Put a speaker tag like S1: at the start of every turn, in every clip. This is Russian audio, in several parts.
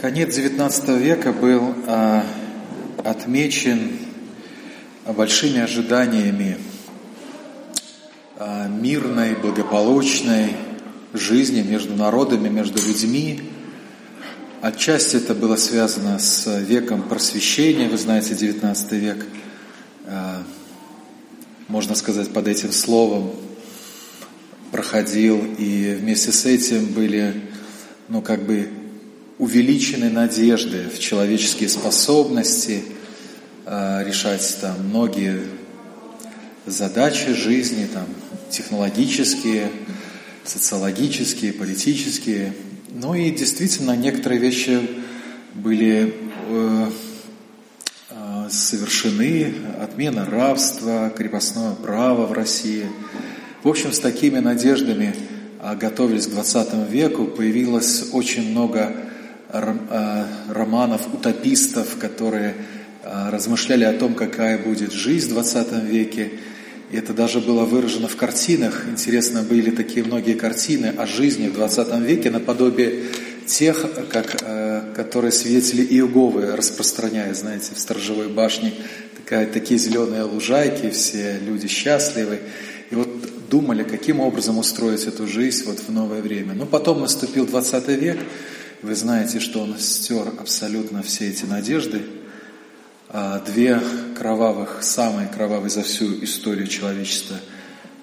S1: Конец XIX века был а, отмечен большими ожиданиями а, мирной, благополучной жизни между народами, между людьми. Отчасти это было связано с веком просвещения, вы знаете, XIX век, а, можно сказать, под этим словом проходил, и вместе с этим были, ну, как бы увеличены надежды в человеческие способности э, решать там многие задачи жизни, там, технологические, социологические, политические. Ну и действительно некоторые вещи были э, э, совершены, отмена рабства, крепостное право в России. В общем, с такими надеждами э, готовились к 20 веку, появилось очень много Э, романов утопистов, которые э, размышляли о том, какая будет жизнь в 20 веке. И это даже было выражено в картинах. Интересно, были такие многие картины о жизни в 20 веке наподобие тех, как, э, которые свидетели Иеговы распространяют, знаете, в сторожевой башне. Такая, такие зеленые лужайки, все люди счастливы. И вот думали, каким образом устроить эту жизнь вот в новое время. Но потом наступил 20 век, вы знаете, что он стер абсолютно все эти надежды. А, две кровавых, самые кровавые за всю историю человечества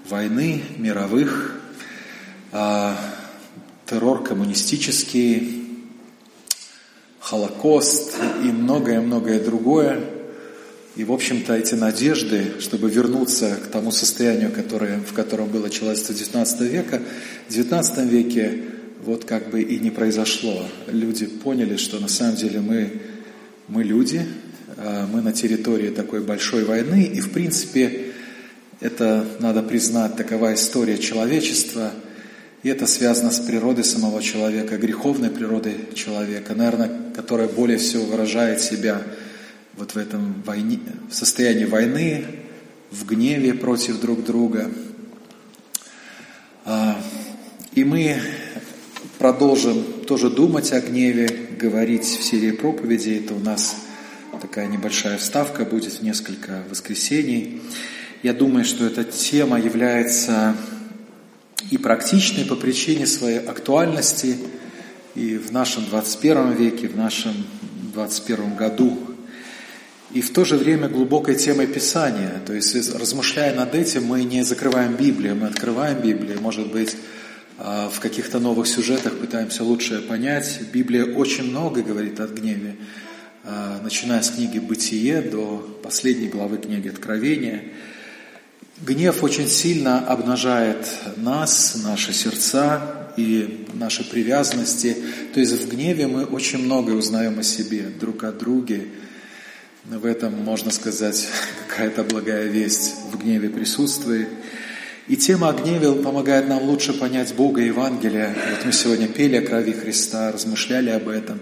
S1: войны, мировых, а, террор коммунистический, Холокост и многое-многое другое. И, в общем-то, эти надежды, чтобы вернуться к тому состоянию, которое, в котором было человечество XIX века, в XIX веке вот как бы и не произошло. Люди поняли, что на самом деле мы, мы люди, а мы на территории такой большой войны, и в принципе это, надо признать, такова история человечества, и это связано с природой самого человека, греховной природой человека, наверное, которая более всего выражает себя вот в этом войне, в состоянии войны, в гневе против друг друга. А, и мы Продолжим тоже думать о гневе, говорить в серии проповедей. Это у нас такая небольшая вставка будет в несколько воскресений. Я думаю, что эта тема является и практичной по причине своей актуальности и в нашем 21 веке, в нашем 21 году, и в то же время глубокой темой Писания. То есть, размышляя над этим, мы не закрываем Библию, мы открываем Библию, может быть, в каких-то новых сюжетах пытаемся лучше понять. Библия очень много говорит о гневе, а, начиная с книги «Бытие» до последней главы книги «Откровения». Гнев очень сильно обнажает нас, наши сердца и наши привязанности. То есть в гневе мы очень многое узнаем о себе, друг о друге. В этом, можно сказать, какая-то благая весть в гневе присутствует. И тема о гневе помогает нам лучше понять Бога и Евангелие. Вот мы сегодня пели о крови Христа, размышляли об этом.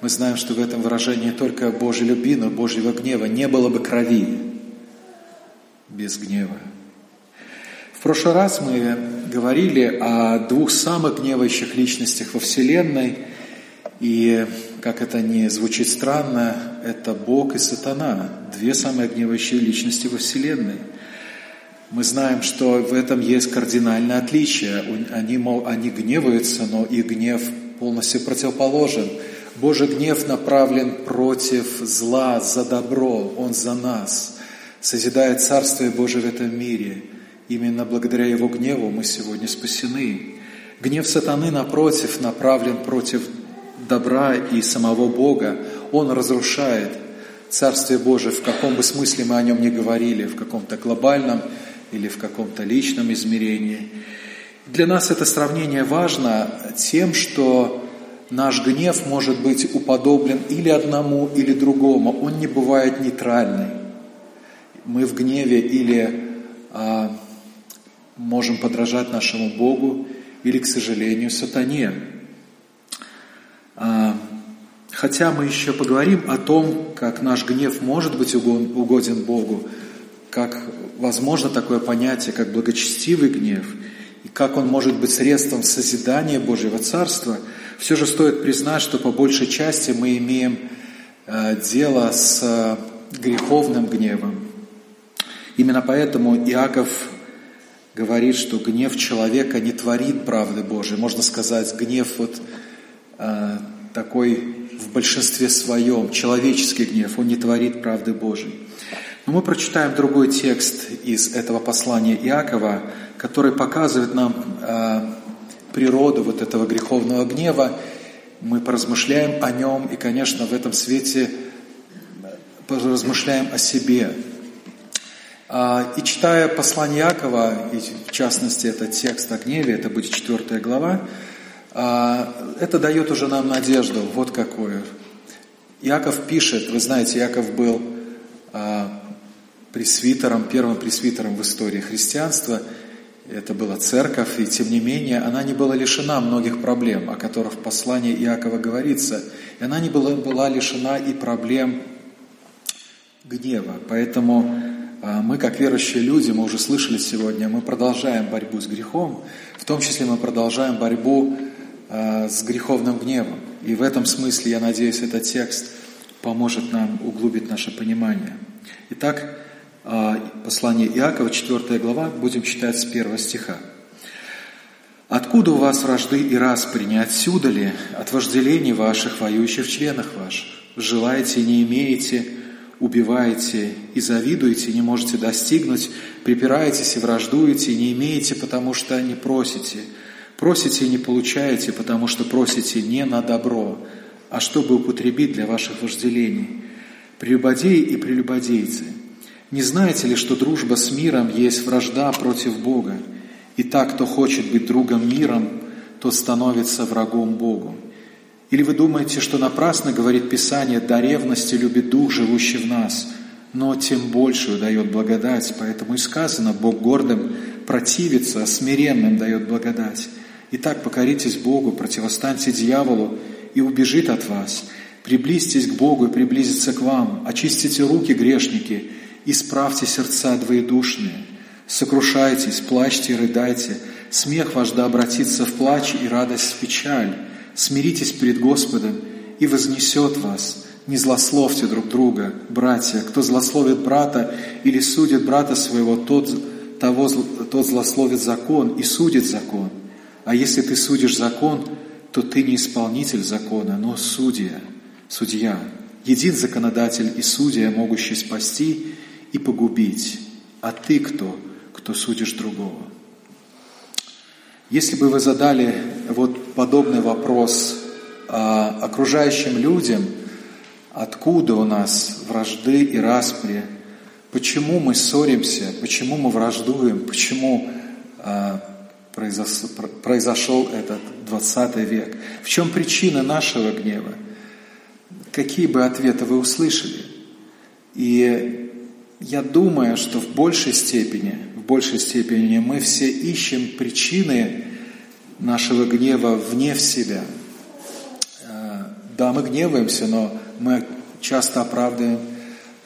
S1: Мы знаем, что в этом выражении только Божьей любви, но Божьего гнева не было бы крови без гнева. В прошлый раз мы говорили о двух самых гневающих личностях во Вселенной, и, как это не звучит странно, это Бог и Сатана, две самые гневающие личности во Вселенной – мы знаем, что в этом есть кардинальное отличие. Они, мол, они гневаются, но их гнев полностью противоположен. Божий гнев направлен против зла, за добро, Он за нас, созидает Царствие Божие в этом мире. Именно благодаря Его гневу мы сегодня спасены. Гнев сатаны, напротив, направлен против добра и самого Бога. Он разрушает Царствие Божие, в каком бы смысле мы о нем ни говорили, в каком-то глобальном или в каком-то личном измерении. Для нас это сравнение важно тем, что наш гнев может быть уподоблен или одному, или другому. Он не бывает нейтральный. Мы в гневе или а, можем подражать нашему Богу, или, к сожалению, сатане. А, хотя мы еще поговорим о том, как наш гнев может быть угоден Богу, как возможно такое понятие, как благочестивый гнев, и как он может быть средством созидания Божьего Царства, Все же стоит признать, что по большей части мы имеем э, дело с э, греховным гневом. Именно поэтому Иаков говорит, что гнев человека не творит правды Божией. Можно сказать, гнев вот э, такой в большинстве своем, человеческий гнев, он не творит правды Божией. Мы прочитаем другой текст из этого послания Иакова, который показывает нам э, природу вот этого греховного гнева. Мы поразмышляем о нем и, конечно, в этом свете поразмышляем о себе. А, и читая послание Иакова, и в частности этот текст о гневе, это будет четвертая глава, а, это дает уже нам надежду, вот какую. Иаков пишет, вы знаете, Иаков был а, пресвитером, первым пресвитером в истории христианства, это была церковь, и тем не менее она не была лишена многих проблем, о которых в послании Иакова говорится, и она не была, была лишена и проблем гнева. Поэтому а, мы, как верующие люди, мы уже слышали сегодня, мы продолжаем борьбу с грехом, в том числе мы продолжаем борьбу а, с греховным гневом. И в этом смысле, я надеюсь, этот текст поможет нам углубить наше понимание. Итак, послание Иакова, 4 глава, будем читать с 1 стиха. «Откуда у вас вражды и распри, не отсюда ли, от вожделений ваших, воюющих в членах ваших? Желаете и не имеете, убиваете и завидуете, не можете достигнуть, припираетесь и враждуете, не имеете, потому что не просите. Просите и не получаете, потому что просите не на добро, а чтобы употребить для ваших вожделений. Прелюбодеи и прелюбодейцы, не знаете ли, что дружба с миром есть вражда против Бога? И так, кто хочет быть другом миром, тот становится врагом Богу. Или вы думаете, что напрасно говорит Писание, до ревности любит Дух, живущий в нас, но тем большую дает благодать, поэтому и сказано, Бог гордым противится, а смиренным дает благодать. Итак, покоритесь Богу, противостаньте дьяволу, и убежит от вас. Приблизьтесь к Богу и приблизится к вам. Очистите руки, грешники, исправьте сердца двоедушные. Сокрушайтесь, плачьте и рыдайте. Смех ваш да обратится в плач и радость в печаль. Смиритесь перед Господом, и вознесет вас. Не злословьте друг друга, братья. Кто злословит брата или судит брата своего, тот, того, тот злословит закон и судит закон. А если ты судишь закон, то ты не исполнитель закона, но судья, судья, един законодатель и судья, могущий спасти и погубить. А ты кто, кто судишь другого? Если бы вы задали вот подобный вопрос а, окружающим людям, откуда у нас вражды и распри, почему мы ссоримся, почему мы враждуем, почему а, произошел, произошел этот 20 век, в чем причина нашего гнева, какие бы ответы вы услышали. И я думаю, что в большей степени, в большей степени мы все ищем причины нашего гнева вне в себя. Э, да, мы гневаемся, но мы часто оправдываем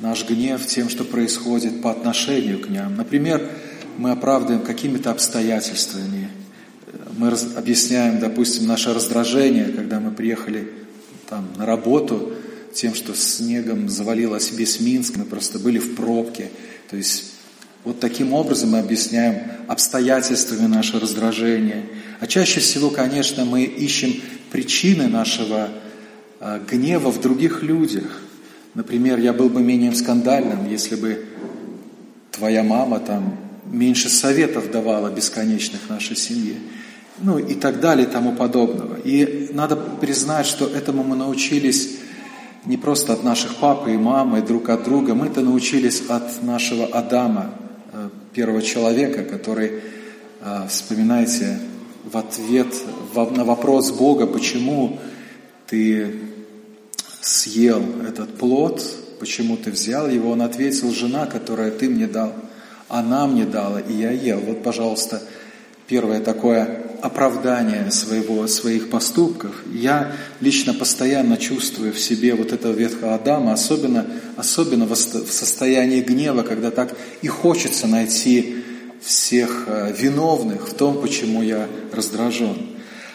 S1: наш гнев тем, что происходит по отношению к ним. Например, мы оправдываем какими-то обстоятельствами. Мы объясняем, допустим, наше раздражение, когда мы приехали там, на работу, тем, что снегом завалилось весь Минск, мы просто были в пробке. То есть вот таким образом мы объясняем обстоятельствами наше раздражение. А чаще всего, конечно, мы ищем причины нашего а, гнева в других людях. Например, я был бы менее скандальным, если бы твоя мама там меньше советов давала бесконечных нашей семье. Ну и так далее и тому подобного. И надо признать, что этому мы научились не просто от наших папы и мамы, друг от друга. Мы это научились от нашего Адама, э, первого человека, который, э, вспоминайте, в ответ на вопрос Бога, почему ты съел этот плод, почему ты взял его, он ответил, жена, которая ты мне дал, она мне дала, и я ел. Вот, пожалуйста, первое такое оправдание своего, своих поступков. Я лично постоянно чувствую в себе вот этого ветхого Адама, особенно, особенно в состоянии гнева, когда так и хочется найти всех э, виновных в том, почему я раздражен.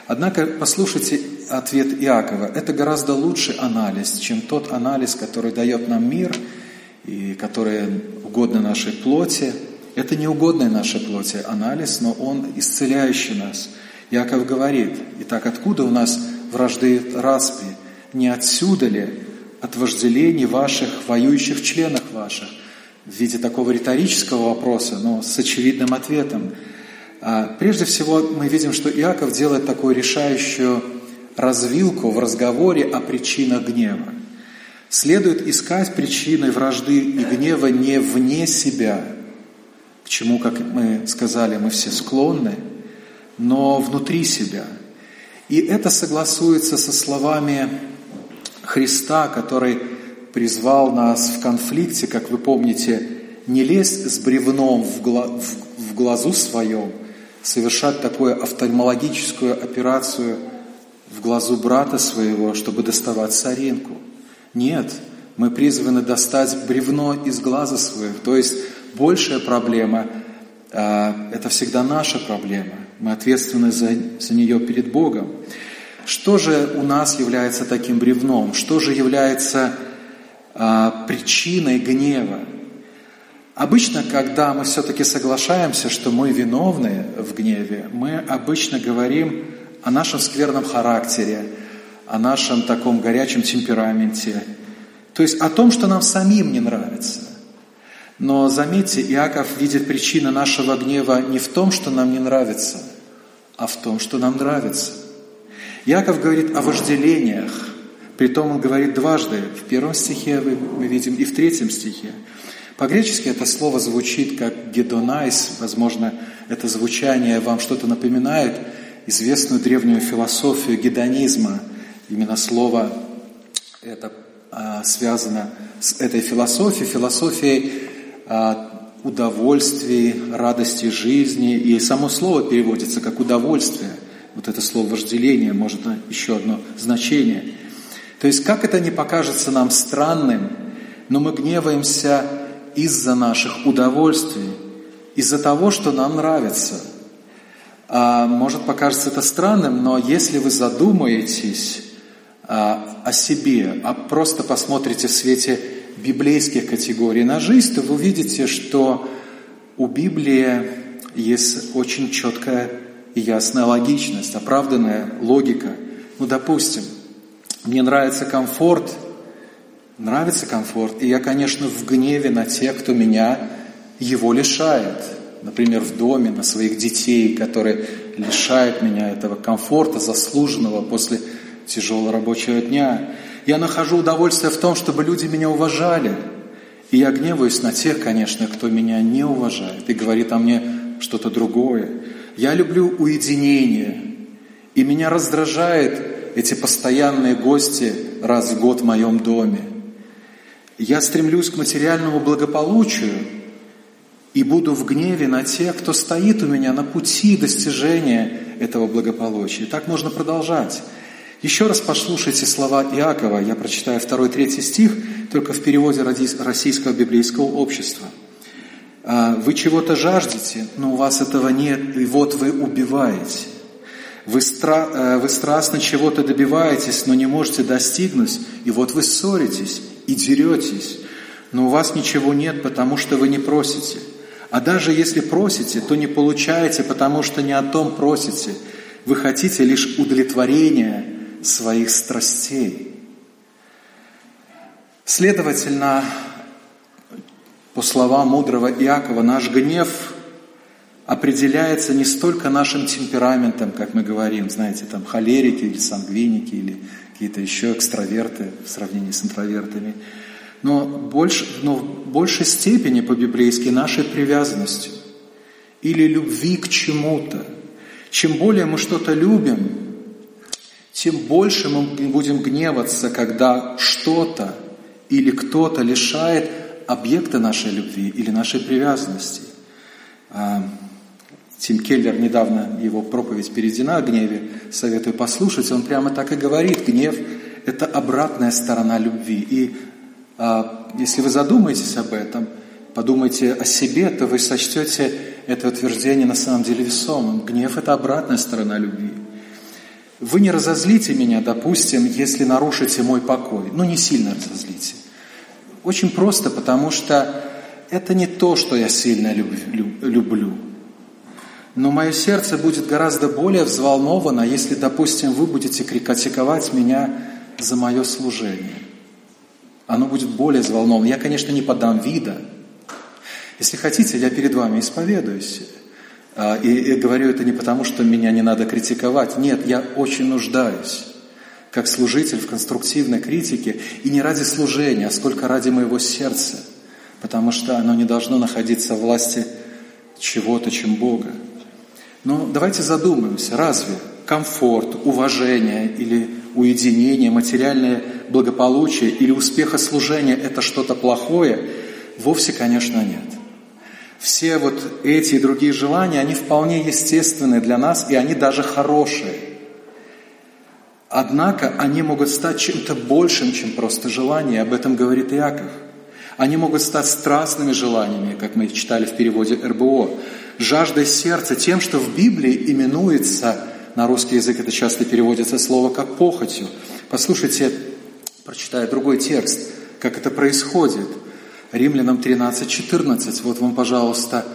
S1: Однако, послушайте, ответ Иакова. Это гораздо лучший анализ, чем тот анализ, который дает нам мир и который угодно нашей плоти. Это не угодный нашей плоти анализ, но он исцеляющий нас. Иаков говорит, итак, откуда у нас вражды распри? Не отсюда ли от вожделений ваших, воюющих членах ваших? В виде такого риторического вопроса, но с очевидным ответом – а, прежде всего, мы видим, что Иаков делает такую решающую развилку в разговоре о причинах гнева. Следует искать причины вражды и гнева не вне себя, к чему, как мы сказали, мы все склонны, но внутри себя. И это согласуется со словами Христа, который призвал нас в конфликте, как вы помните, не лезть с бревном в, глазу своем, совершать такую офтальмологическую операцию в глазу брата своего, чтобы доставать соринку. Нет, мы призваны достать бревно из глаза своего. То есть большая проблема а, – это всегда наша проблема. Мы ответственны за, за нее перед Богом. Что же у нас является таким бревном? Что же является а, причиной гнева? Обычно, когда мы все-таки соглашаемся, что мы виновны в гневе, мы обычно говорим о нашем скверном характере, о нашем таком горячем темпераменте, то есть о том, что нам самим не нравится. Но заметьте, Иаков видит причину нашего гнева не в том, что нам не нравится, а в том, что нам нравится. Иаков говорит о вожделениях, притом он говорит дважды. В первом стихе мы видим и в третьем стихе. По-гречески это слово звучит как «гедонайс», возможно, это звучание вам что-то напоминает, известную древнюю философию гедонизма. Именно слово это а, связано с этой философией, философией удовольствий, радости жизни. И само слово переводится как удовольствие. Вот это слово вожделение может еще одно значение. То есть, как это не покажется нам странным, но мы гневаемся из-за наших удовольствий, из-за того, что нам нравится. А, может покажется это странным, но если вы задумаетесь а, о себе, а просто посмотрите в свете библейских категорий то вы увидите, что у Библии есть очень четкая и ясная логичность, оправданная логика. Ну, допустим, мне нравится комфорт – нравится комфорт, и я, конечно, в гневе на тех, кто меня его лишает. Например, в доме, на своих детей, которые лишают меня этого комфорта, заслуженного после тяжелого рабочего дня. Я нахожу удовольствие в том, чтобы люди меня уважали. И я гневаюсь на тех, конечно, кто меня не уважает и говорит о мне что-то другое. Я люблю уединение, и меня раздражает эти постоянные гости раз в год в моем доме. Я стремлюсь к материальному благополучию и буду в гневе на тех, кто стоит у меня на пути достижения этого благополучия. И так можно продолжать. Еще раз послушайте слова Иакова. Я прочитаю второй, третий стих, только в переводе Российского библейского общества. «А, «Вы чего-то жаждете, но у вас этого нет, и вот вы убиваете. Вы, стра... Э, вы страстно чего-то добиваетесь, но не можете достигнуть, и вот вы ссоритесь и деретесь, но у вас ничего нет, потому что вы не просите. А даже если просите, то не получаете, потому что не о том просите. Вы хотите лишь удовлетворения своих страстей. Следовательно, по словам мудрого Иакова, наш гнев определяется не столько нашим темпераментом, как мы говорим, знаете, там холерики или сангвиники или какие-то еще экстраверты в сравнении с интровертами, но, больше, но в большей степени по-библейски нашей привязанностью или любви к чему-то. Чем более мы что-то любим, тем больше мы будем гневаться, когда что-то или кто-то лишает объекта нашей любви или нашей привязанности. А, Тим Келлер недавно его проповедь переведена о гневе, советую послушать, он прямо так и говорит, гнев – это обратная сторона любви. И а, если вы задумаетесь об этом, подумайте о себе, то вы сочтете это утверждение на самом деле весомым. Гнев – это обратная сторона любви. Вы не разозлите меня, допустим, если нарушите мой покой. Ну, не сильно разозлите. Очень просто, потому что это не то, что я сильно люблю. Но мое сердце будет гораздо более взволновано, если, допустим, вы будете критиковать меня за мое служение. Оно будет более взволновано. Я, конечно, не подам вида. Если хотите, я перед вами исповедуюсь. А, и, и говорю это не потому, что меня не надо критиковать. Нет, я очень нуждаюсь как служитель в конструктивной критике, и не ради служения, а сколько ради моего сердца, потому что оно не должно находиться в власти чего-то, чем Бога. Но давайте задумаемся, разве комфорт, уважение или уединение, материальное благополучие или успеха служения – это что-то плохое? Вовсе, конечно, нет. Все вот эти и другие желания, они вполне естественны для нас, и они даже хорошие. Однако они могут стать чем-то большим, чем просто желания, об этом говорит Иаков. Они могут стать страстными желаниями, как мы читали в переводе РБО, жаждой сердца, тем, что в Библии именуется, на русский язык это часто переводится слово как похотью. Послушайте, прочитая другой текст, как это происходит – Римлянам 13:14. Вот вам, пожалуйста,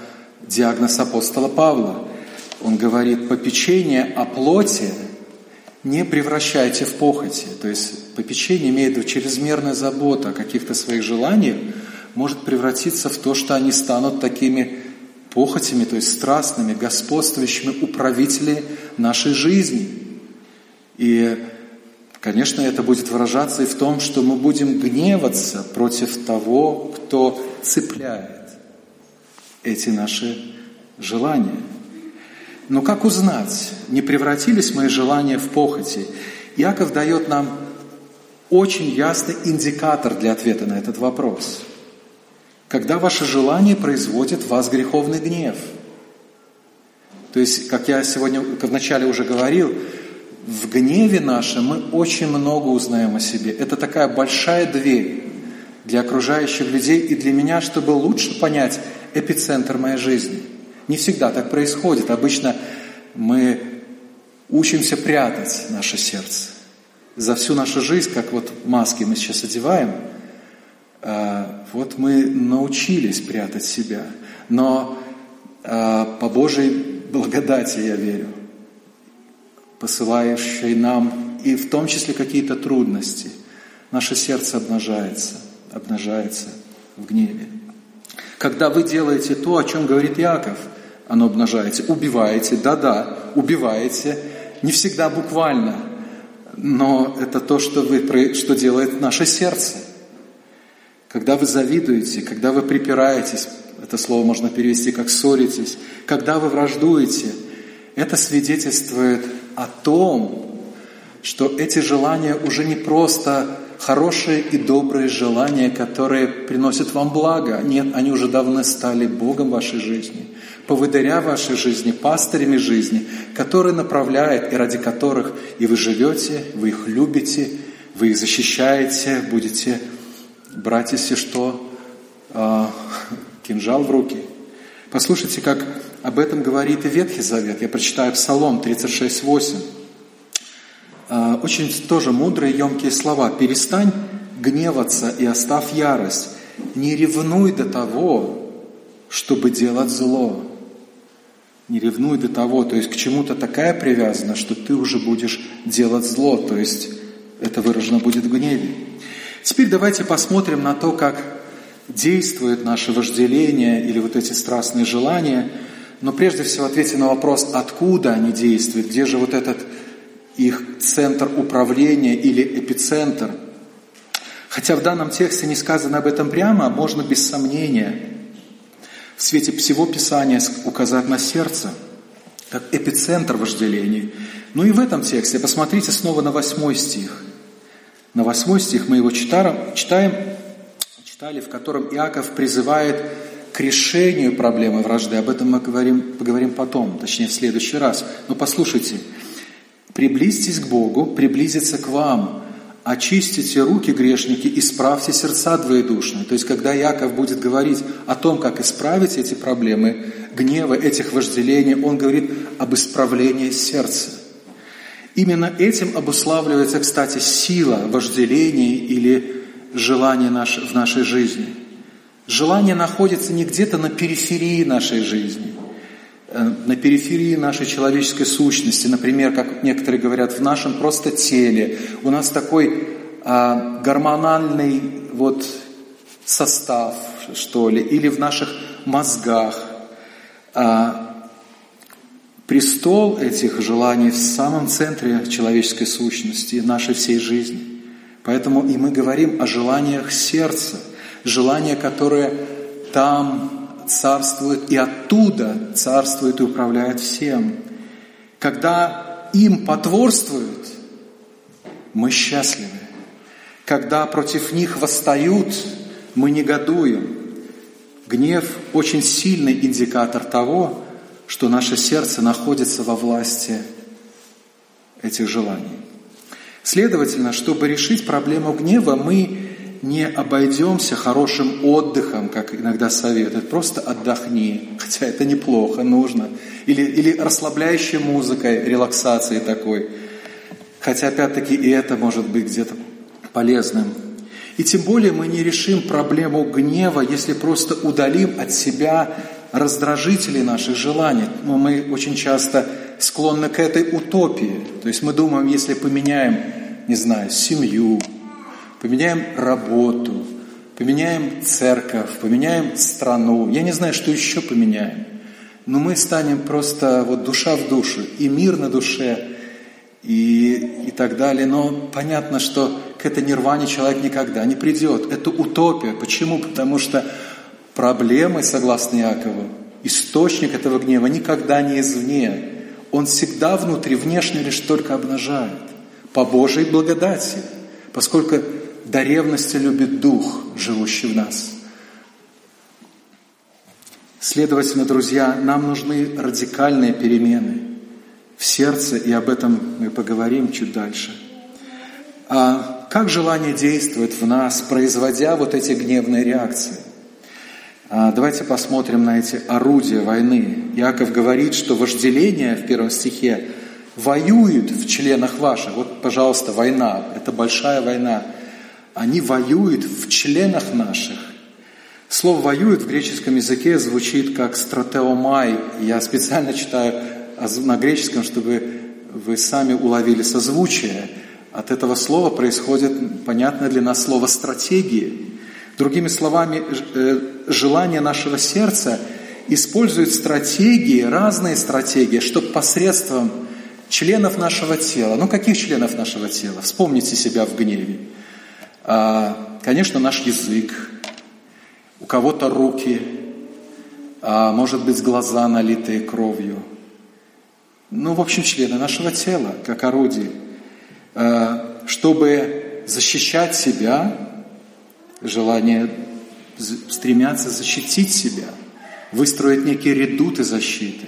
S1: диагноз апостола Павла. Он говорит, попечение о плоти не превращайте в похоти. То есть попечение имеет в виду чрезмерная забота о каких-то своих желаниях, может превратиться в то, что они станут такими похотями, то есть страстными, господствующими управителями нашей жизни. И Конечно, это будет выражаться и в том, что мы будем гневаться против того, кто цепляет эти наши желания. Но как узнать, не превратились мои желания в похоти? Иаков дает нам очень ясный индикатор для ответа на этот вопрос. Когда ваше желание производит в вас греховный гнев. То есть, как я сегодня вначале уже говорил, в гневе нашем мы очень много узнаем о себе. Это такая большая дверь для окружающих людей и для меня, чтобы лучше понять эпицентр моей жизни. Не всегда так происходит. Обычно мы учимся прятать наше сердце. За всю нашу жизнь, как вот маски мы сейчас одеваем, а, вот мы научились прятать себя. Но а, по Божьей благодати, я верю, посылающей нам и в том числе какие-то трудности, наше сердце обнажается, обнажается в гневе. Когда вы делаете то, о чем говорит Яков, оно обнажается, убиваете, да-да, убиваете, не всегда буквально, но это то, что, вы, что делает наше сердце. Когда вы завидуете, когда вы припираетесь, это слово можно перевести как ссоритесь, когда вы враждуете, это свидетельствует о том, что эти желания уже не просто хорошие и добрые желания, которые приносят вам благо. Нет, они уже давно стали Богом вашей жизни, поводыря вашей жизни, пастырями жизни, который направляет и ради которых и вы живете, вы их любите, вы их защищаете, будете брать, если что, а, кинжал в руки. Послушайте, как об этом говорит и Ветхий Завет. Я прочитаю Псалом 36.8. А, очень тоже мудрые, емкие слова. «Перестань гневаться и оставь ярость. Не ревнуй до того, чтобы делать зло». Не ревнуй до того, то есть к чему-то такая привязана, что ты уже будешь делать зло, то есть это выражено будет в гневе. Теперь давайте посмотрим на то, как действует наше вожделение или вот эти страстные желания – но прежде всего ответьте на вопрос, откуда они действуют, где же вот этот их центр управления или эпицентр. Хотя в данном тексте не сказано об этом прямо, можно без сомнения в свете всего Писания указать на сердце, как эпицентр вожделений. Ну и в этом тексте, посмотрите снова на восьмой стих. На восьмой стих мы его читаем, читаем, читали, в котором Иаков призывает к решению проблемы вражды. Об этом мы говорим, поговорим потом, точнее в следующий раз. Но послушайте, приблизьтесь к Богу, приблизиться к вам, очистите руки грешники, исправьте сердца двоедушные. То есть, когда Яков будет говорить о том, как исправить эти проблемы, гнева, этих вожделений, он говорит об исправлении сердца. Именно этим обуславливается, кстати, сила вожделения или желания наш, в нашей жизни. Желание находится не где-то на периферии нашей жизни, э, на периферии нашей человеческой сущности, например, как некоторые говорят, в нашем просто теле. У нас такой а, гормональный вот состав, что ли, или в наших мозгах. А, Престол этих желаний в самом центре человеческой сущности, нашей всей жизни. Поэтому и мы говорим о желаниях сердца, желания, которые там царствуют и оттуда царствуют и управляют всем. Когда им потворствуют, мы счастливы. Когда против них восстают, мы негодуем. Гнев – очень сильный индикатор того, что наше сердце находится во власти этих желаний. Следовательно, чтобы решить проблему гнева, мы не обойдемся хорошим отдыхом, как иногда советуют. Просто отдохни, хотя это неплохо, нужно. Или, или расслабляющей музыкой, релаксацией такой. Хотя, опять-таки, и это может быть где-то полезным. И тем более мы не решим проблему гнева, если просто удалим от себя раздражители наших желаний. Но мы очень часто склонны к этой утопии. То есть мы думаем, если поменяем, не знаю, семью, поменяем работу, поменяем церковь, поменяем страну, я не знаю, что еще поменяем, но мы станем просто вот душа в душу, и мир на душе, и, и так далее. Но понятно, что к этой нирване человек никогда не придет. Это утопия. Почему? Потому что Проблемы, согласно Якову, источник этого гнева никогда не извне. Он всегда внутри, внешне лишь только обнажает. По Божьей благодати, поскольку до ревности любит Дух, живущий в нас. Следовательно, друзья, нам нужны радикальные перемены в сердце, и об этом мы поговорим чуть дальше. А как желание действует в нас, производя вот эти гневные реакции? А, давайте посмотрим на эти орудия войны. Яков говорит, что вожделение в первом стихе воюет в членах ваших. Вот, пожалуйста, война, это большая война. Они воюют в членах наших. Слово «воюет» в греческом языке звучит как «стратеомай». Я специально читаю на греческом, чтобы вы сами уловили созвучие. От этого слова происходит понятное для нас слово «стратегии». Другими словами, э, желание нашего сердца использует стратегии, разные стратегии, чтобы посредством членов нашего тела, ну каких членов нашего тела? Вспомните себя в гневе. А, конечно, наш язык, у кого-то руки, а, может быть, глаза, налитые кровью. Ну, в общем, члены нашего тела, как орудие, а, чтобы защищать себя желание стремятся защитить себя, выстроить некие редуты защиты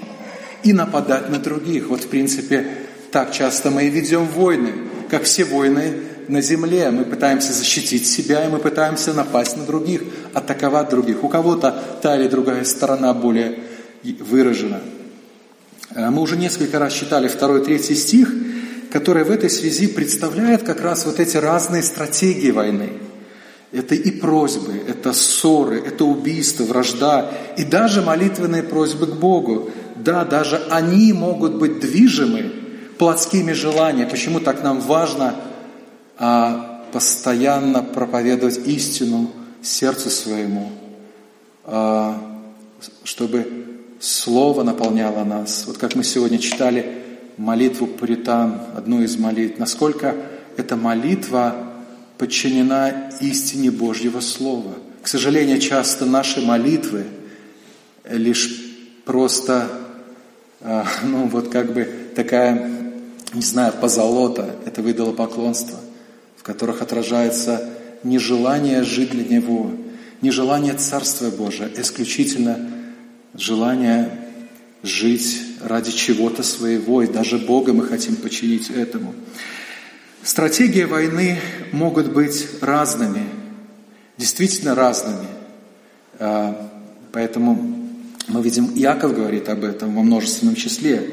S1: и нападать на других. Вот, в принципе, так часто мы и ведем войны, как все войны на земле. Мы пытаемся защитить себя, и мы пытаемся напасть на других, атаковать других. У кого-то та или другая сторона более выражена. А мы уже несколько раз читали второй, третий стих, который в этой связи представляет как раз вот эти разные стратегии войны – это и просьбы, это ссоры, это убийство, вражда, и даже молитвенные просьбы к Богу. Да, даже они могут быть движимы плотскими желаниями. Почему так нам важно а, постоянно проповедовать истину сердцу своему, а, чтобы Слово наполняло нас. Вот как мы сегодня читали молитву Пуритан, одну из молитв, насколько эта молитва подчинена истине Божьего Слова. К сожалению, часто наши молитвы лишь просто, а, ну вот как бы такая, не знаю, позолота, это поклонство, в которых отражается нежелание жить для Него, нежелание Царства Божия, исключительно желание жить ради чего-то своего, и даже Бога мы хотим починить этому. Стратегии войны могут быть разными, действительно разными. А, поэтому мы видим, Иаков говорит об этом во множественном числе.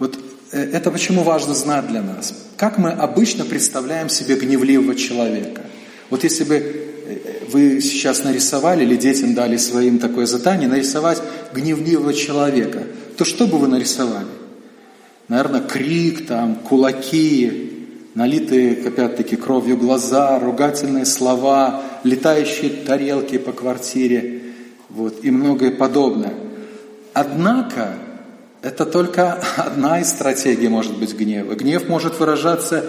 S1: Вот это почему важно знать для нас? Как мы обычно представляем себе гневливого человека? Вот если бы э, вы сейчас нарисовали или детям дали своим такое задание, нарисовать гневливого человека, то что бы вы нарисовали? Наверное, крик, там, кулаки, налитые, опять-таки, кровью глаза, ругательные слова, летающие тарелки по квартире, вот, и многое подобное. Однако, это только одна из стратегий может быть гнева. Гнев может выражаться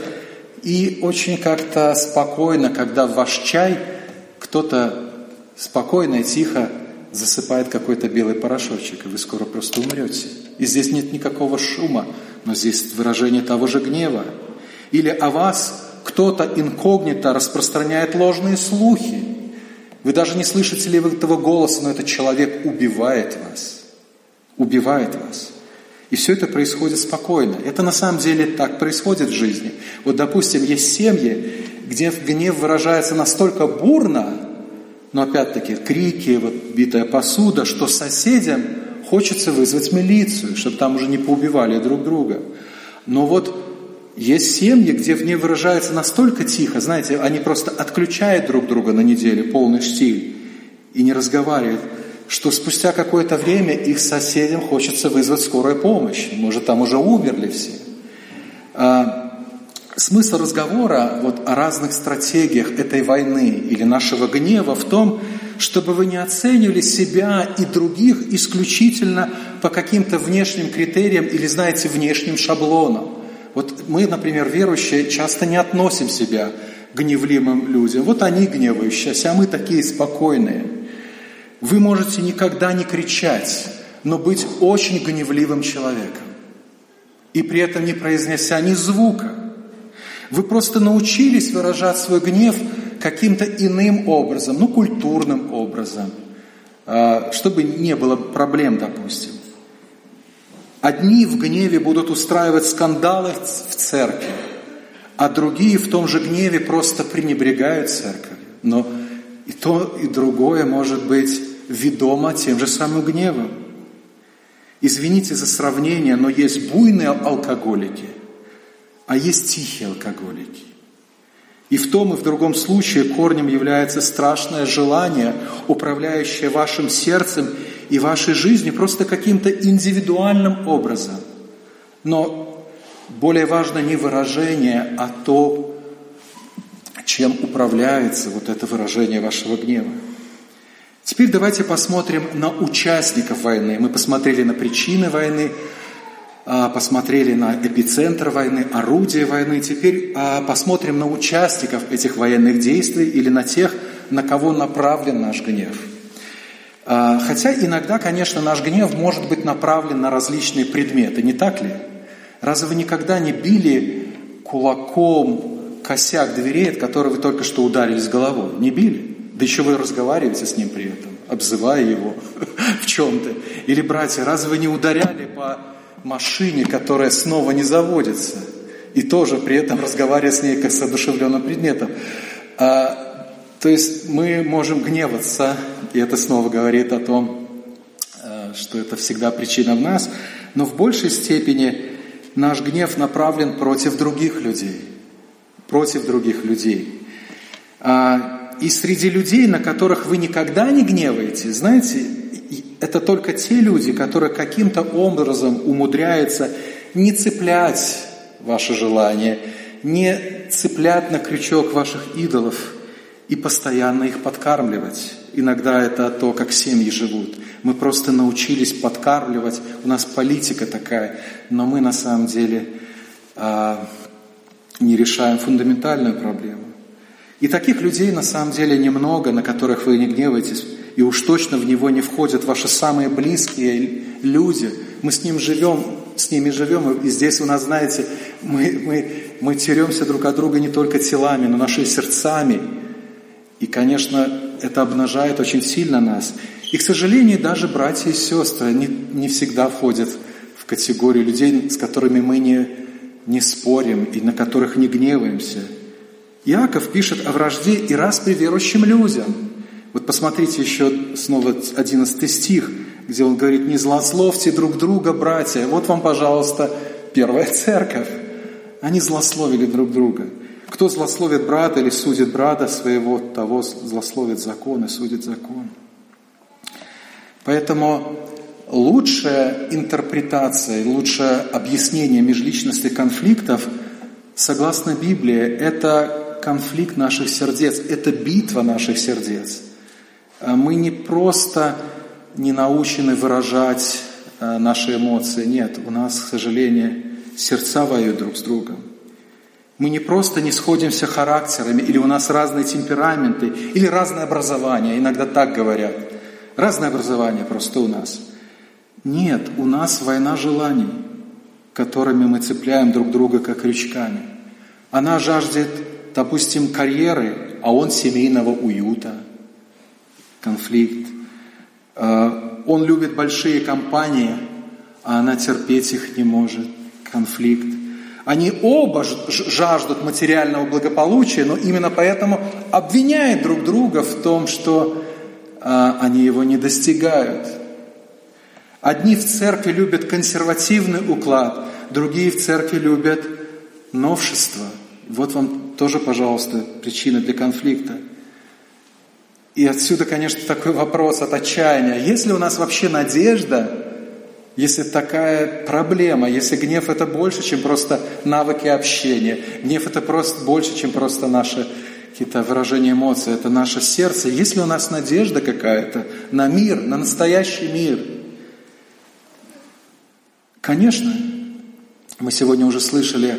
S1: и очень как-то спокойно, когда в ваш чай кто-то спокойно и тихо засыпает какой-то белый порошочек, и вы скоро просто умрете. И здесь нет никакого шума, но здесь выражение того же гнева. Или о вас кто-то инкогнито распространяет ложные слухи. Вы даже не слышите ли этого голоса, но этот человек убивает вас. Убивает вас. И все это происходит спокойно. Это на самом деле так происходит в жизни. Вот, допустим, есть семьи, где гнев выражается настолько бурно, но опять-таки крики, вот, битая посуда, что соседям хочется вызвать милицию, чтобы там уже не поубивали друг друга. Но вот есть семьи, где в ней выражается настолько тихо, знаете, они просто отключают друг друга на неделю, полный штиль, и не разговаривают, что спустя какое-то время их соседям хочется вызвать скорую помощь. Может, там уже умерли все. А, смысл разговора вот, о разных стратегиях этой войны или нашего гнева в том, чтобы вы не оценивали себя и других исключительно по каким-то внешним критериям или, знаете, внешним шаблонам. Вот мы, например, верующие, часто не относим себя к гневливым людям. Вот они гневающиеся, а мы такие спокойные. Вы можете никогда не кричать, но быть очень гневливым человеком. И при этом не произнеся ни звука. Вы просто научились выражать свой гнев каким-то иным образом, ну, культурным образом, а, чтобы не было проблем, допустим. Одни в гневе будут устраивать скандалы в церкви, а другие в том же гневе просто пренебрегают церковью. Но и то, и другое может быть ведомо тем же самым гневом. Извините за сравнение, но есть буйные алкоголики, а есть тихие алкоголики. И в том и в другом случае корнем является страшное желание, управляющее вашим сердцем и вашей жизнью просто каким-то индивидуальным образом. Но более важно не выражение, а то, чем управляется вот это выражение вашего гнева. Теперь давайте посмотрим на участников войны. Мы посмотрели на причины войны, а, посмотрели на эпицентр войны, орудие войны. Теперь а, посмотрим на участников этих военных действий или на тех, на кого направлен наш гнев. А, хотя иногда, конечно, наш гнев может быть направлен на различные предметы, не так ли? Разве вы никогда не били кулаком косяк дверей, от которой вы только что ударились головой? Не били? Да еще вы разговариваете с ним при этом, обзывая его в чем-то. Или, братья, разве вы не ударяли по машине, которая снова не заводится, и тоже при этом разговаривая с ней как с одушевленным предметом. А, то есть мы можем гневаться, и это снова говорит о том, а, что это всегда причина в нас, но в большей степени наш гнев направлен против других людей, против других людей. А, и среди людей, на которых вы никогда не гневаете, знаете, это только те люди, которые каким-то образом умудряются не цеплять ваши желания, не цеплять на крючок ваших идолов и постоянно их подкармливать. Иногда это то, как семьи живут. Мы просто научились подкармливать, у нас политика такая, но мы на самом деле а, не решаем фундаментальную проблему. И таких людей на самом деле немного, на которых вы не гневаетесь, и уж точно в него не входят ваши самые близкие люди. Мы с ним живем, с ними живем, и здесь у нас, знаете, мы, мы, мы теремся друг от друга не только телами, но нашими сердцами. И, конечно, это обнажает очень сильно нас. И, к сожалению, даже братья и сестры не, не всегда входят в категорию людей, с которыми мы не, не спорим и на которых не гневаемся. Иаков пишет о вражде и распри верующим людям – вот посмотрите еще снова 11 стих, где он говорит, не злословьте друг друга, братья. Вот вам, пожалуйста, первая церковь. Они злословили друг друга. Кто злословит брата или судит брата своего, того злословит закон и судит закон. Поэтому лучшая интерпретация, лучшее объяснение межличностных конфликтов, согласно Библии, это конфликт наших сердец, это битва наших сердец. А мы не просто не научены выражать а, наши эмоции. Нет, у нас, к сожалению, сердца воюют друг с другом. Мы не просто не сходимся характерами, или у нас разные темпераменты, или разное образование, иногда так говорят. Разное образование просто у нас. Нет, у нас война желаний, которыми мы цепляем друг друга как крючками. Она жаждет, допустим, карьеры, а он семейного уюта, конфликт. А, он любит большие компании, а она терпеть их не может, конфликт. Они оба жаждут материального благополучия, но именно поэтому обвиняют друг друга в том, что а, они его не достигают. Одни в церкви любят консервативный уклад, другие в церкви любят новшество. Вот вам тоже, пожалуйста, причина для конфликта. И отсюда, конечно, такой вопрос от отчаяния. Есть ли у нас вообще надежда, если такая проблема, если гнев это больше, чем просто навыки общения, гнев это просто больше, чем просто наши какие-то выражения эмоций, это наше сердце. Есть ли у нас надежда какая-то на мир, на настоящий мир? Конечно, мы сегодня уже слышали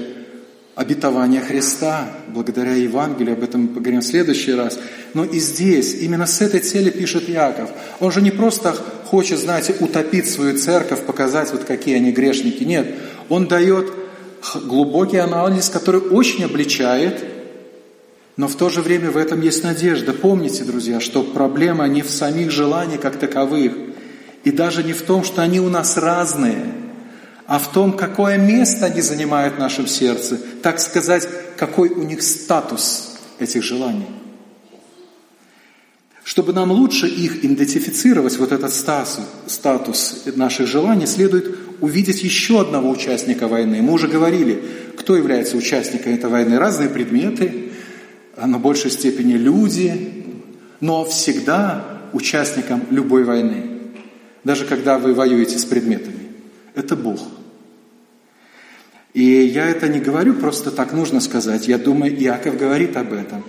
S1: обетование Христа, благодаря Евангелию, об этом мы поговорим в следующий раз. Но и здесь, именно с этой целью пишет Яков. Он же не просто хочет, знаете, утопить свою церковь, показать, вот какие они грешники. Нет, он дает глубокий анализ, который очень обличает, но в то же время в этом есть надежда. Помните, друзья, что проблема не в самих желаниях как таковых, и даже не в том, что они у нас разные – а в том, какое место они занимают в нашем сердце, так сказать, какой у них статус этих желаний. Чтобы нам лучше их идентифицировать, вот этот статус, наших желаний, следует увидеть еще одного участника войны. Мы уже говорили, кто является участником этой войны. Разные предметы, на большей степени люди, но всегда участником любой войны, даже когда вы воюете с предметами, это Бог – и я это не говорю просто так, нужно сказать. Я думаю, Иаков говорит об этом.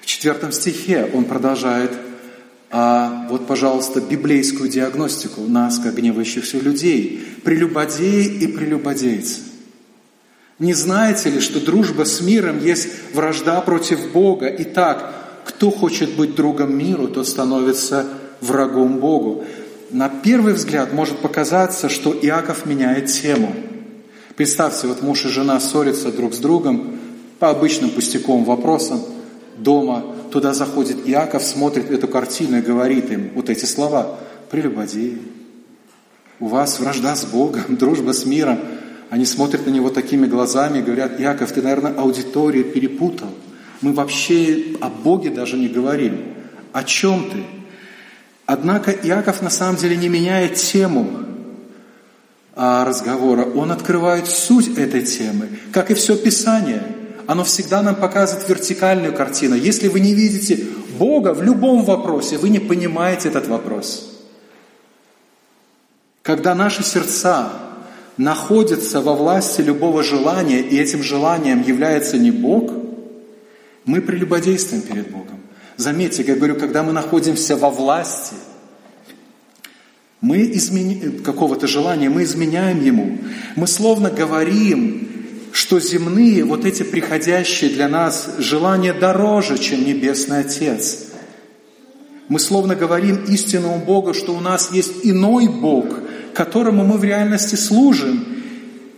S1: В четвертом стихе он продолжает, а вот, пожалуйста, библейскую диагностику нас, как гневающихся людей, прелюбодеи и прелюбодейцы. Не знаете ли, что дружба с миром есть вражда против Бога? Итак, кто хочет быть другом миру, тот становится врагом Богу. На первый взгляд может показаться, что Иаков меняет тему – Представьте, вот муж и жена ссорятся друг с другом по обычным пустяковым вопросам дома. Туда заходит Иаков, смотрит эту картину и говорит им вот эти слова. Прелюбодеи, у вас вражда с Богом, дружба с миром. Они смотрят на него такими глазами и говорят, Иаков, ты, наверное, аудиторию перепутал. Мы вообще о Боге даже не говорим. О чем ты? Однако Иаков на самом деле не меняет тему а, разговора, он открывает суть этой темы, как и все Писание. Оно всегда нам показывает вертикальную картину. Если вы не видите Бога в любом вопросе, вы не понимаете этот вопрос. Когда наши сердца находятся во власти любого желания, и этим желанием является не Бог, мы прелюбодействуем перед Богом. Заметьте, я говорю, когда мы находимся во власти – мы измени... какого-то желания, мы изменяем ему. Мы словно говорим, что земные, вот эти приходящие для нас желания дороже, чем Небесный Отец. Мы словно говорим истинному Богу, что у нас есть иной Бог, которому мы в реальности служим,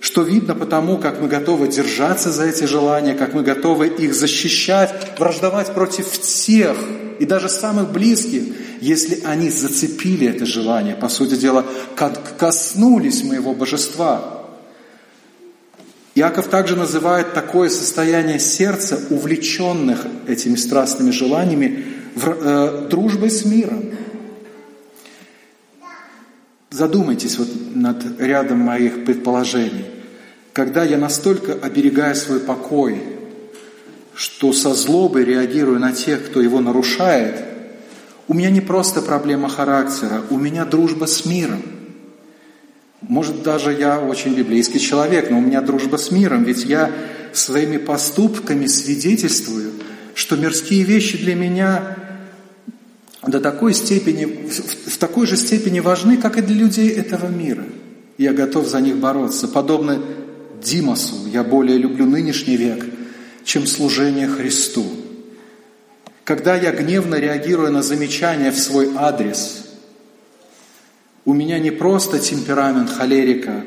S1: что видно потому, как мы готовы держаться за эти желания, как мы готовы их защищать, враждовать против всех и даже самых близких, если они зацепили это желание, по сути дела, коснулись моего божества. Иаков также называет такое состояние сердца, увлеченных этими страстными желаниями, э, дружбой с миром. Задумайтесь вот над рядом моих предположений. когда я настолько оберегаю свой покой, что со злобой реагирую на тех, кто его нарушает, у меня не просто проблема характера, у меня дружба с миром. Может, даже я очень библейский человек, но у меня дружба с миром, ведь я своими поступками свидетельствую, что мирские вещи для меня до такой степени, в такой же степени важны, как и для людей этого мира. Я готов за них бороться. Подобно Димасу, я более люблю нынешний век, чем служение Христу. Когда я гневно реагирую на замечания в свой адрес, у меня не просто темперамент холерика,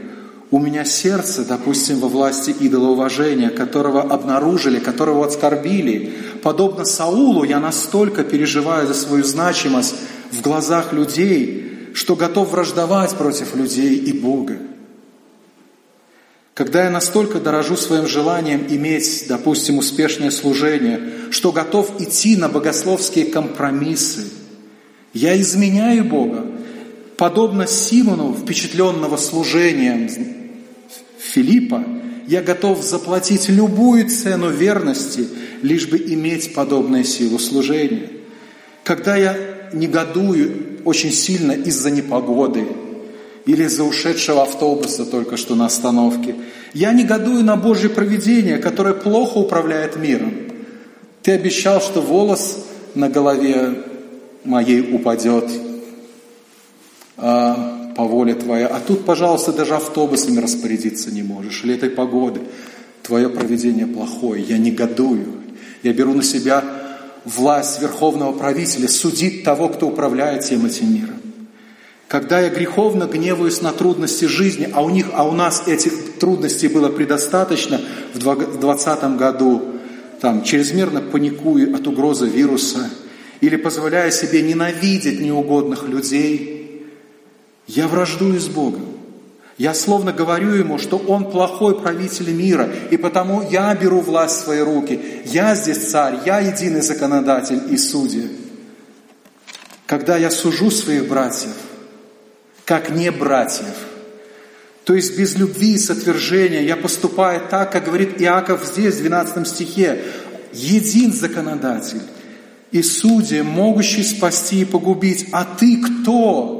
S1: у меня сердце, допустим, во власти идолоуважения, которого обнаружили, которого оскорбили. Подобно Саулу, я настолько переживаю за свою значимость в глазах людей, что готов враждовать против людей и Бога. Когда я настолько дорожу своим желанием иметь, допустим, успешное служение, что готов идти на богословские компромиссы, я изменяю Бога, подобно Симону, впечатленного служением Филиппа, я готов заплатить любую цену верности, лишь бы иметь подобную силу служения. Когда я негодую очень сильно из-за непогоды или из-за ушедшего автобуса только что на остановке, я негодую на Божье провидение, которое плохо управляет миром. Ты обещал, что волос на голове моей упадет, а, по воле Твоя. А тут, пожалуйста, даже автобусами распорядиться не можешь, или этой погоды. Твое проведение плохое, я негодую. Я беру на себя власть верховного правителя, судить того, кто управляет всем этим миром. Когда я греховно гневаюсь на трудности жизни, а у них, а у нас этих трудностей было предостаточно в 2020 году, там, чрезмерно паникую от угрозы вируса, или позволяя себе ненавидеть неугодных людей – я враждую с Богом. Я словно говорю ему, что он плохой правитель мира, и потому я беру власть в свои руки. Я здесь царь, я единый законодатель и судья. Когда я сужу своих братьев, как не братьев, то есть без любви и сотвержения я поступаю так, как говорит Иаков здесь, в 12 стихе, един законодатель и судья, могущий спасти и погубить. А ты кто?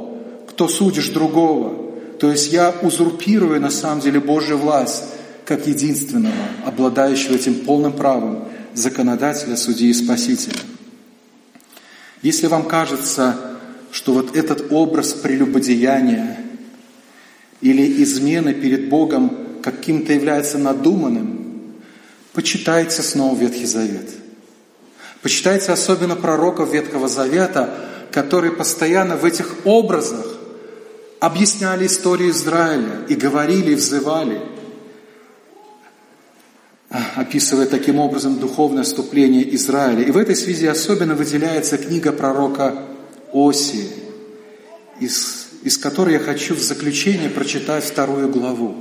S1: Кто судишь другого. То есть я узурпирую на самом деле Божью власть как единственного, обладающего этим полным правом законодателя, судьи и спасителя. Если вам кажется, что вот этот образ прелюбодеяния или измены перед Богом каким-то является надуманным, почитайте снова Ветхий Завет. Почитайте особенно пророков Ветхого Завета, которые постоянно в этих образах объясняли историю Израиля и говорили, и взывали, описывая таким образом духовное вступление Израиля. И в этой связи особенно выделяется книга пророка Оси, из, из которой я хочу в заключение прочитать вторую главу.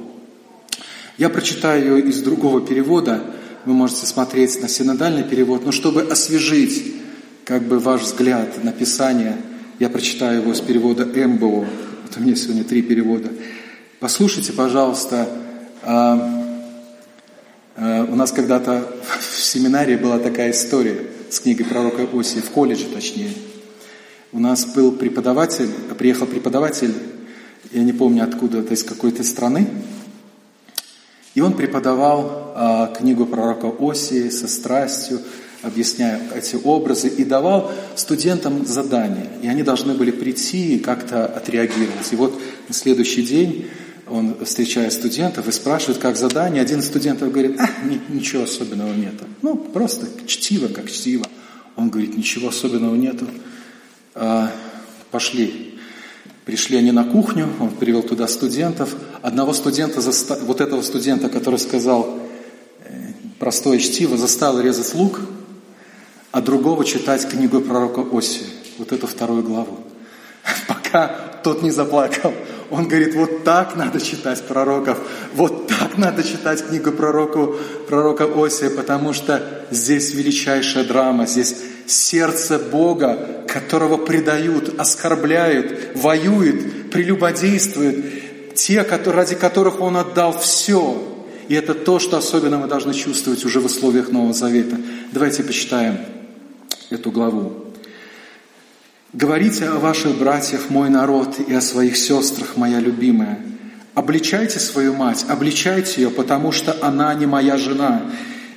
S1: Я прочитаю ее из другого перевода, вы можете смотреть на синодальный перевод, но чтобы освежить как бы ваш взгляд на Писание, я прочитаю его с перевода МБО, вот у меня сегодня три перевода. Послушайте, пожалуйста, а, а, у нас когда-то в семинаре была такая история с книгой пророка Иосии, в колледже точнее. У нас был преподаватель, приехал преподаватель, я не помню откуда, то есть какой-то страны, и он преподавал а, книгу пророка Осии со страстью, объясняя эти образы, и давал студентам задания. И они должны были прийти и как-то отреагировать. И вот на следующий день он встречает студентов и спрашивает, как задание. Один из студентов говорит, а, ничего особенного нету. Ну, просто чтиво, как чтиво. Он говорит, ничего особенного нету. А, пошли. Пришли они на кухню, он привел туда студентов. Одного студента, вот этого студента, который сказал э, простое чтиво, заставил резать лук – а другого читать книгу пророка Оси, вот эту вторую главу. Пока тот не заплакал. Он говорит, вот так надо читать пророков, вот так надо читать книгу пророку, пророка Осия, потому что здесь величайшая драма, здесь сердце Бога, которого предают, оскорбляют, воюют, прелюбодействуют, те, ради которых Он отдал все. И это то, что особенно мы должны чувствовать уже в условиях Нового Завета. Давайте почитаем эту главу. «Говорите о ваших братьях, мой народ, и о своих сестрах, моя любимая. Обличайте свою мать, обличайте ее, потому что она не моя жена,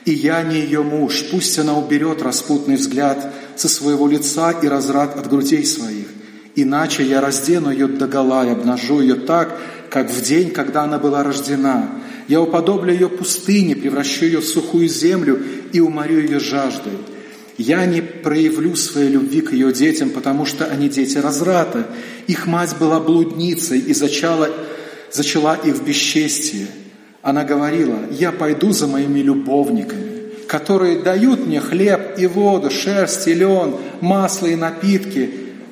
S1: и я не ее муж. Пусть она уберет распутный взгляд со своего лица и разрад от грудей своих. Иначе я раздену ее догола и обнажу ее так, как в день, когда она была рождена. Я уподоблю ее пустыне, превращу ее в сухую землю и уморю ее жаждой. Я не проявлю своей любви к ее детям, потому что они дети разврата. Их мать была блудницей и зачала, зачала их в бесчестие. Она говорила, я пойду за моими любовниками, которые дают мне хлеб и воду, шерсть и лен, масло и напитки,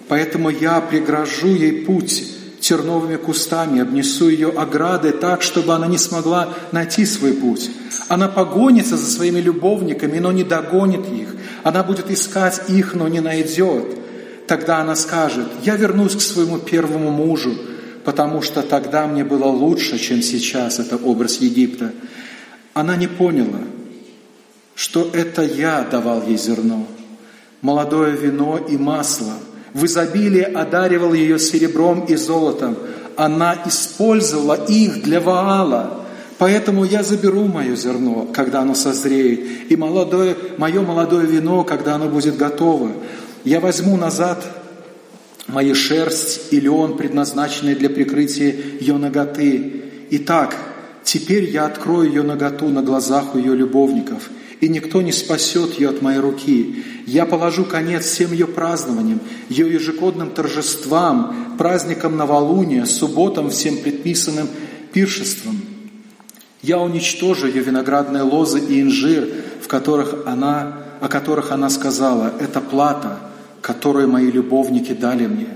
S1: поэтому я пригрожу ей путь терновыми кустами, обнесу ее оградой так, чтобы она не смогла найти свой путь. Она погонится за своими любовниками, но не догонит их. Она будет искать их, но не найдет. Тогда она скажет, я вернусь к своему первому мужу, потому что тогда мне было лучше, чем сейчас, это образ Египта. Она не поняла, что это я давал ей зерно, молодое вино и масло. В изобилии одаривал ее серебром и золотом. Она использовала их для Ваала. Поэтому я заберу мое зерно, когда оно созреет, и молодое, мое молодое вино, когда оно будет готово. Я возьму назад моя шерсть и лен, предназначенные для прикрытия ее ноготы. Итак, теперь я открою ее ноготу на глазах у ее любовников, и никто не спасет ее от моей руки. Я положу конец всем ее празднованиям, ее ежегодным торжествам, праздникам новолуния, субботам, всем предписанным пиршествам. Я уничтожу ее виноградные лозы и инжир, в которых она, о которых она сказала, это плата – которые мои любовники дали мне.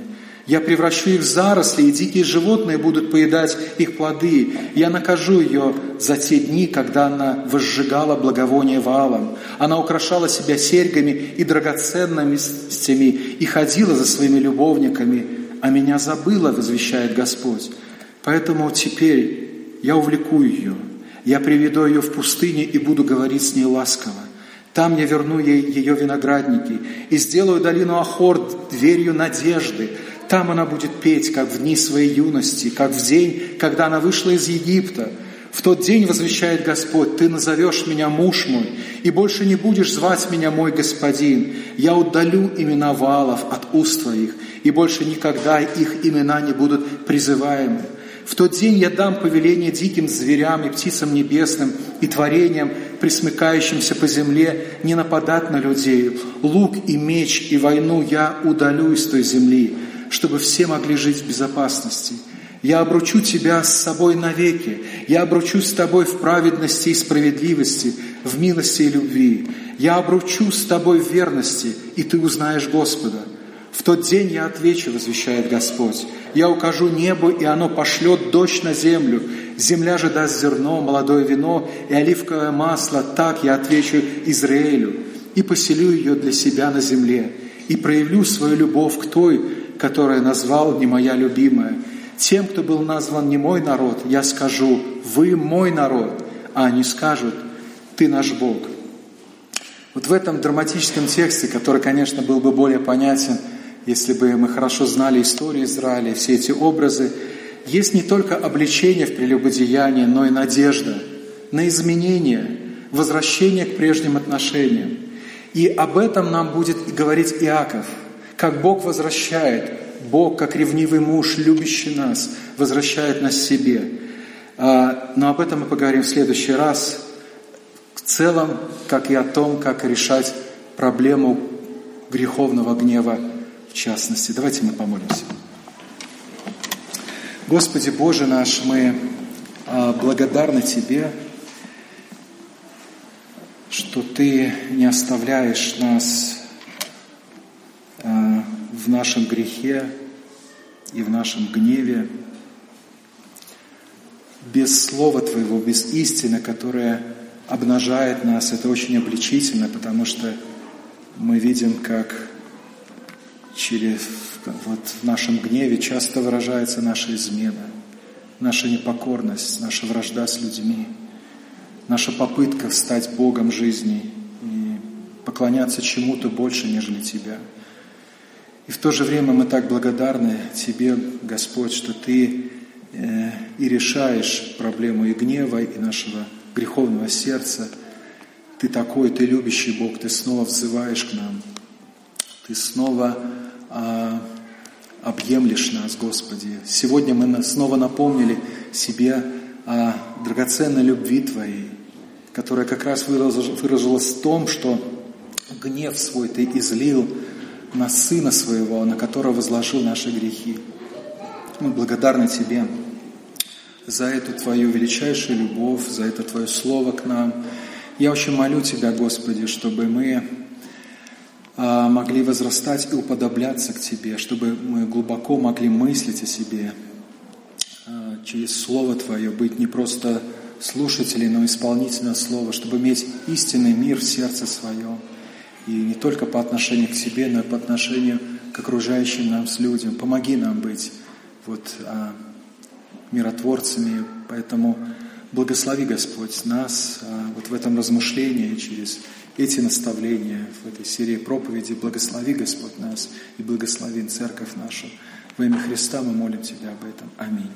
S1: Я превращу их в заросли, и дикие животные будут поедать их плоды. Я накажу ее за те дни, когда она возжигала благовоние валом. Она украшала себя серьгами и драгоценностями и ходила за своими любовниками, а меня забыла, возвещает Господь. Поэтому теперь я увлеку ее, я приведу ее в пустыне и буду говорить с ней ласково. Там я верну ей ее виноградники и сделаю долину Ахор дверью надежды. Там она будет петь, как в дни своей юности, как в день, когда она вышла из Египта. В тот день возвещает Господь, ты назовешь меня муж мой, и больше не будешь звать меня мой господин. Я удалю имена валов от уст твоих, и больше никогда их имена не будут призываемы. В тот день я дам повеление диким зверям и птицам небесным и творениям, присмыкающимся по земле, не нападать на людей. Лук и меч и войну я удалю из той земли, чтобы все могли жить в безопасности. Я обручу тебя с собой навеки. Я обручусь с тобой в праведности и справедливости, в милости и любви. Я обручу с тобой в верности, и ты узнаешь Господа. В тот день я отвечу, возвещает Господь. Я укажу небу, и оно пошлет дождь на землю. Земля же даст зерно, молодое вино и оливковое масло. Так я отвечу Израилю и поселю ее для себя на земле. И проявлю свою любовь к той, которая назвал не моя любимая. Тем, кто был назван не мой народ, я скажу, вы мой народ, а они скажут, ты наш Бог. Вот в этом драматическом тексте, который, конечно, был бы более понятен – если бы мы хорошо знали историю Израиля, все эти образы, есть не только обличение в прелюбодеянии, но и надежда на изменение, возвращение к прежним отношениям. И об этом нам будет говорить Иаков, как Бог возвращает, Бог, как ревнивый муж, любящий нас, возвращает нас себе. А, но об этом мы поговорим в следующий раз. В целом, как и о том, как решать проблему греховного гнева в частности. Давайте мы помолимся. Господи Боже наш, мы а, благодарны Тебе, что Ты не оставляешь нас а, в нашем грехе и в нашем гневе, без Слова Твоего, без истины, которая обнажает нас. Это очень обличительно, потому что мы видим, как через вот в нашем гневе часто выражается наша измена, наша непокорность, наша вражда с людьми. наша попытка стать Богом жизни и поклоняться чему-то больше, нежели Тебя. И в то же время мы так благодарны Тебе, Господь, что Ты э, и решаешь проблему и гнева, и нашего греховного сердца. Ты такой, Ты любящий Бог, Ты снова взываешь к нам. Ты снова объемлешь нас, Господи. Сегодня мы снова напомнили себе о драгоценной любви Твоей, которая как раз выразилась в том, что гнев свой Ты излил на Сына Своего, на которого возложил наши грехи. Мы благодарны Тебе за эту Твою величайшую любовь, за это Твое Слово к нам. Я очень молю Тебя, Господи, чтобы мы а, могли возрастать и уподобляться к Тебе, чтобы мы глубоко могли мыслить о себе, а, через Слово Твое, быть не просто слушателей, но исполнителем Слова, чтобы иметь истинный мир в сердце своем. И не только по отношению к себе, но и по отношению к окружающим нам с людям. Помоги нам быть вот, а, миротворцами. Поэтому благослови, Господь, нас а, вот в этом размышлении через эти наставления в этой серии проповеди. Благослови, Господь, нас и благослови церковь нашу. Во имя Христа мы молим Тебя об этом. Аминь.